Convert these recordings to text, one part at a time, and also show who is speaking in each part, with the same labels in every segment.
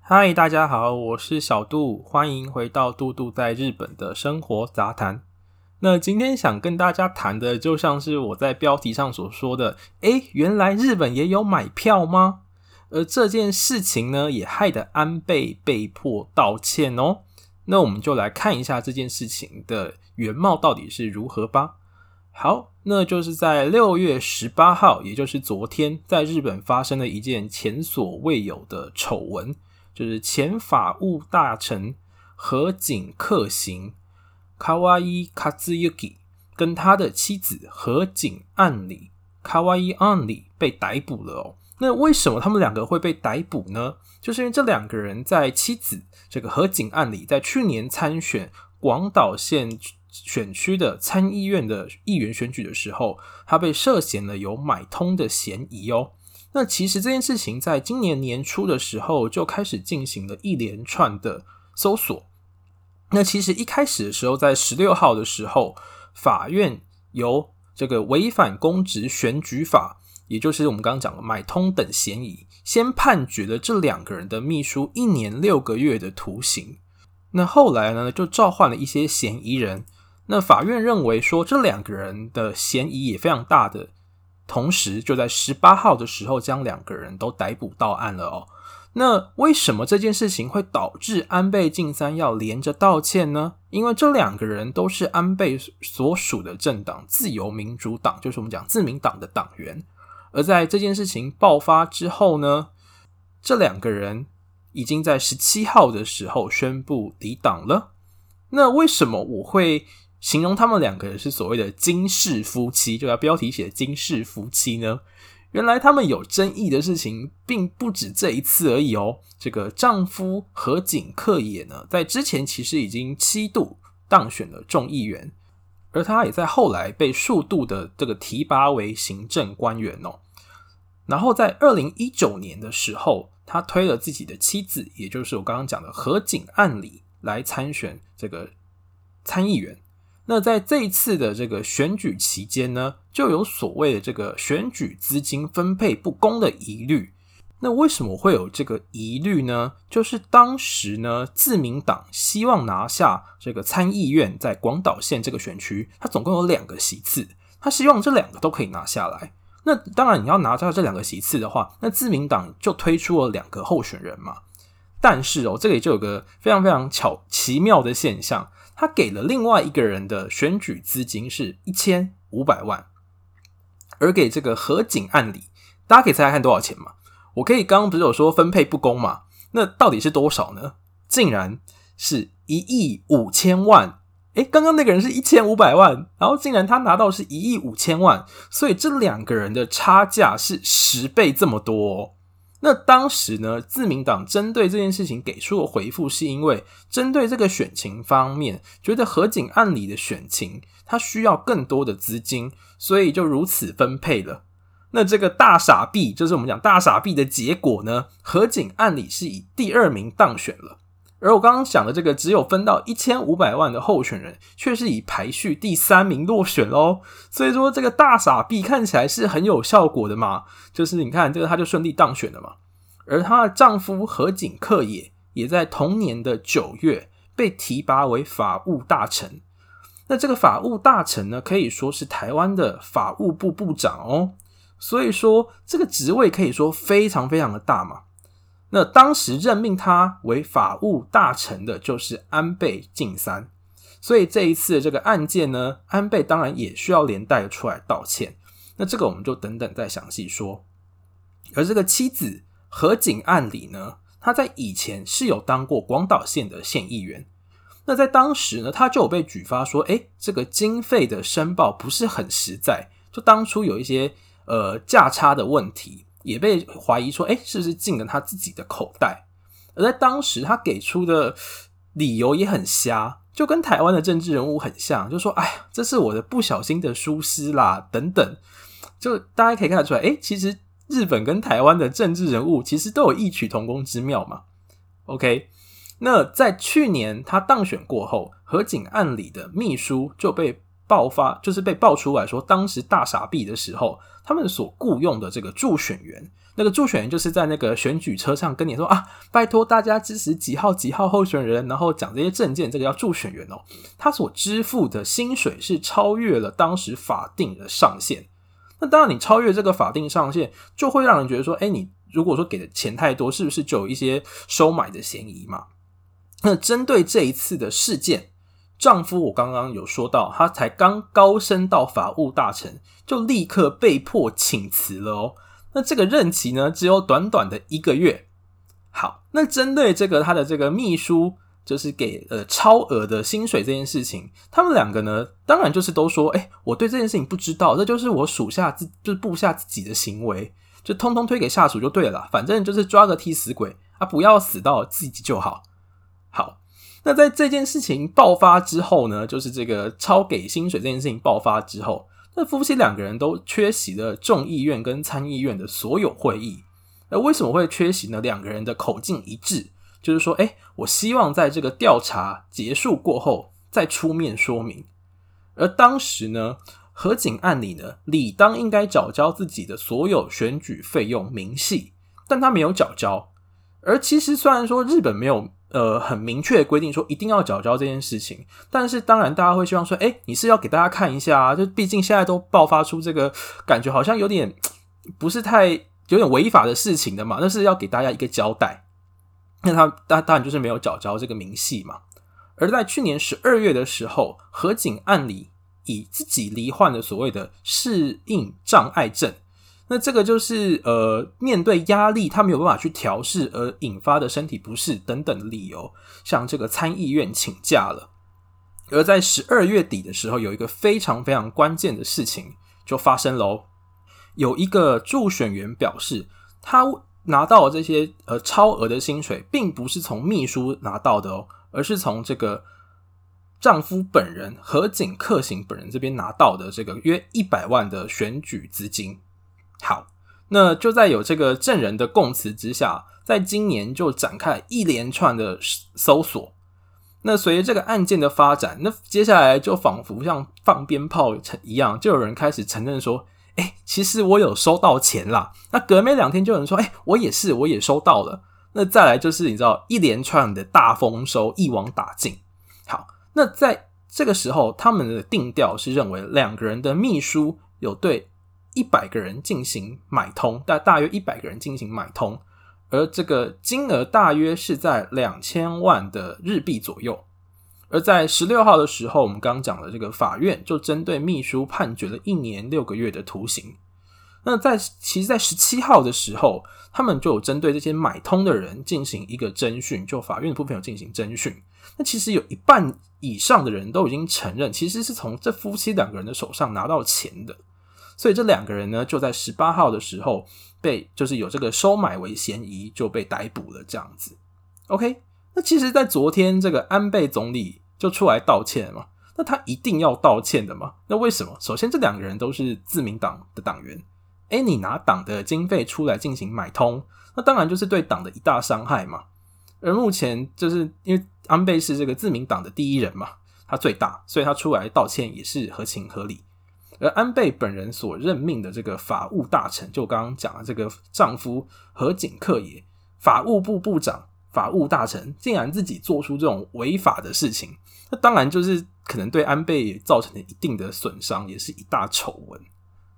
Speaker 1: 嗨，大家好，我是小杜，欢迎回到杜杜在日本的生活杂谈。那今天想跟大家谈的，就像是我在标题上所说的，诶，原来日本也有买票吗？而这件事情呢，也害得安倍被迫道歉哦。那我们就来看一下这件事情的原貌到底是如何吧。好，那就是在六月十八号，也就是昨天，在日本发生了一件前所未有的丑闻。就是前法务大臣河井克行 Kawai Katsuyuki 跟他的妻子河井案里 Kawai 案里被逮捕了哦。那为什么他们两个会被逮捕呢？就是因为这两个人在妻子这个河井案里在去年参选广岛县选区的参议院的议员选举的时候，他被涉嫌了有买通的嫌疑哦。那其实这件事情在今年年初的时候就开始进行了一连串的搜索。那其实一开始的时候，在十六号的时候，法院由这个违反公职选举法，也就是我们刚刚讲的买通等嫌疑，先判决了这两个人的秘书一年六个月的徒刑。那后来呢，就召唤了一些嫌疑人。那法院认为说，这两个人的嫌疑也非常大的。同时，就在十八号的时候，将两个人都逮捕到案了哦。那为什么这件事情会导致安倍晋三要连着道歉呢？因为这两个人都是安倍所属的政党自由民主党，就是我们讲自民党的党员。而在这件事情爆发之后呢，这两个人已经在十七号的时候宣布离党了。那为什么我会形容他们两个人是所谓的金氏夫妻，就在标题写金氏夫妻呢。原来他们有争议的事情，并不止这一次而已哦。这个丈夫河井克也呢，在之前其实已经七度当选了众议员，而他也在后来被数度的这个提拔为行政官员哦。然后在二零一九年的时候，他推了自己的妻子，也就是我刚刚讲的河井案里来参选这个参议员。那在这一次的这个选举期间呢，就有所谓的这个选举资金分配不公的疑虑。那为什么会有这个疑虑呢？就是当时呢，自民党希望拿下这个参议院，在广岛县这个选区，它总共有两个席次，他希望这两个都可以拿下来。那当然，你要拿下这两个席次的话，那自民党就推出了两个候选人嘛。但是哦，这里就有个非常非常巧奇妙的现象。他给了另外一个人的选举资金是一千五百万，而给这个何景案里，大家可以猜猜看多少钱嘛？我可以刚刚不是有说分配不公嘛？那到底是多少呢？竟然是一亿五千万！诶，刚刚那个人是一千五百万，然后竟然他拿到是一亿五千万，所以这两个人的差价是十倍这么多。那当时呢，自民党针对这件事情给出的回复，是因为针对这个选情方面，觉得河井案里的选情，他需要更多的资金，所以就如此分配了。那这个大傻逼，就是我们讲大傻逼的结果呢，河井案里是以第二名当选了。而我刚刚讲的这个只有分到一千五百万的候选人，却是以排序第三名落选喽。所以说这个大傻逼看起来是很有效果的嘛，就是你看这个他就顺利当选了嘛。而她的丈夫何景克也也在同年的九月被提拔为法务大臣。那这个法务大臣呢，可以说是台湾的法务部部长哦。所以说这个职位可以说非常非常的大嘛。那当时任命他为法务大臣的就是安倍晋三，所以这一次这个案件呢，安倍当然也需要连带出来道歉。那这个我们就等等再详细说。而这个妻子河井案里呢，他在以前是有当过广岛县的县议员。那在当时呢，他就有被举发说，诶，这个经费的申报不是很实在，就当初有一些呃价差的问题。也被怀疑说，哎，是不是进了他自己的口袋？而在当时，他给出的理由也很瞎，就跟台湾的政治人物很像，就说，哎呀，这是我的不小心的疏失啦，等等。就大家可以看得出来，哎，其实日本跟台湾的政治人物其实都有异曲同工之妙嘛。OK，那在去年他当选过后，河井案里的秘书就被爆发，就是被爆出来说，当时大傻币的时候，他们所雇佣的这个助选员，那个助选员就是在那个选举车上跟你说啊，拜托大家支持几号几号候选人，然后讲这些证件，这个叫助选员哦。他所支付的薪水是超越了当时法定的上限。那当然，你超越这个法定上限，就会让人觉得说，哎，你如果说给的钱太多，是不是就有一些收买的嫌疑嘛？那针对这一次的事件。丈夫，我刚刚有说到，他才刚高升到法务大臣，就立刻被迫请辞了哦。那这个任期呢，只有短短的一个月。好，那针对这个他的这个秘书，就是给呃超额的薪水这件事情，他们两个呢，当然就是都说，哎，我对这件事情不知道，这就是我属下自就是部下自己的行为，就通通推给下属就对了，反正就是抓个替死鬼啊，不要死到自己就好。那在这件事情爆发之后呢，就是这个超给薪水这件事情爆发之后，那夫妻两个人都缺席了众议院跟参议院的所有会议。那为什么会缺席呢？两个人的口径一致，就是说，哎，我希望在这个调查结束过后再出面说明。而当时呢，河井案里呢，理当应该缴交自己的所有选举费用明细，但他没有缴交。而其实虽然说日本没有。呃，很明确的规定说一定要缴交这件事情，但是当然大家会希望说，哎、你是要给大家看一下啊，就毕竟现在都爆发出这个感觉，好像有点不是太有点违法的事情的嘛，那是要给大家一个交代。那他当当然就是没有缴交这个明细嘛。而在去年十二月的时候，河井案里以自己罹患的所谓的适应障碍症。那这个就是呃，面对压力，他没有办法去调试而引发的身体不适等等的理由，向这个参议院请假了。而在十二月底的时候，有一个非常非常关键的事情就发生喽。有一个助选员表示，他拿到这些呃超额的薪水，并不是从秘书拿到的哦，而是从这个丈夫本人何景克行本人这边拿到的这个约一百万的选举资金。好，那就在有这个证人的供词之下，在今年就展开一连串的搜索。那随着这个案件的发展，那接下来就仿佛像放鞭炮一样，就有人开始承认说：“哎、其实我有收到钱啦。”那隔没两天，就有人说：“哎、我也是，我也收到了。”那再来就是你知道一连串的大丰收，一网打尽。好，那在这个时候，他们的定调是认为两个人的秘书有对。一百个人进行买通，大大约一百个人进行买通，而这个金额大约是在两千万的日币左右。而在十六号的时候，我们刚刚讲的这个法院就针对秘书判决了一年六个月的徒刑。那在其实，在十七号的时候，他们就有针对这些买通的人进行一个侦讯，就法院的部分有进行侦讯。那其实有一半以上的人都已经承认，其实是从这夫妻两个人的手上拿到钱的。所以这两个人呢，就在十八号的时候被，就是有这个收买为嫌疑，就被逮捕了。这样子，OK。那其实，在昨天，这个安倍总理就出来道歉嘛。那他一定要道歉的嘛？那为什么？首先，这两个人都是自民党的党员。诶，你拿党的经费出来进行买通，那当然就是对党的一大伤害嘛。而目前，就是因为安倍是这个自民党的第一人嘛，他最大，所以他出来道歉也是合情合理。而安倍本人所任命的这个法务大臣，就刚刚讲的这个丈夫河井克也，法务部部长、法务大臣，竟然自己做出这种违法的事情，那当然就是可能对安倍造成了一定的损伤，也是一大丑闻。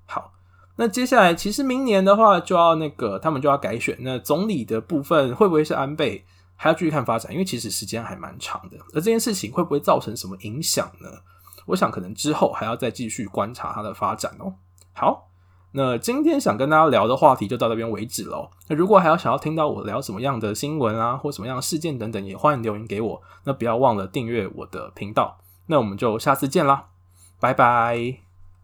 Speaker 1: 好，那接下来其实明年的话就要那个他们就要改选，那总理的部分会不会是安倍，还要继续看发展，因为其实时间还蛮长的。而这件事情会不会造成什么影响呢？我想可能之后还要再继续观察它的发展哦。好，那今天想跟大家聊的话题就到这边为止喽。那如果还要想要听到我聊什么样的新闻啊，或什么样的事件等等，也欢迎留言给我。那不要忘了订阅我的频道。那我们就下次见啦，拜拜。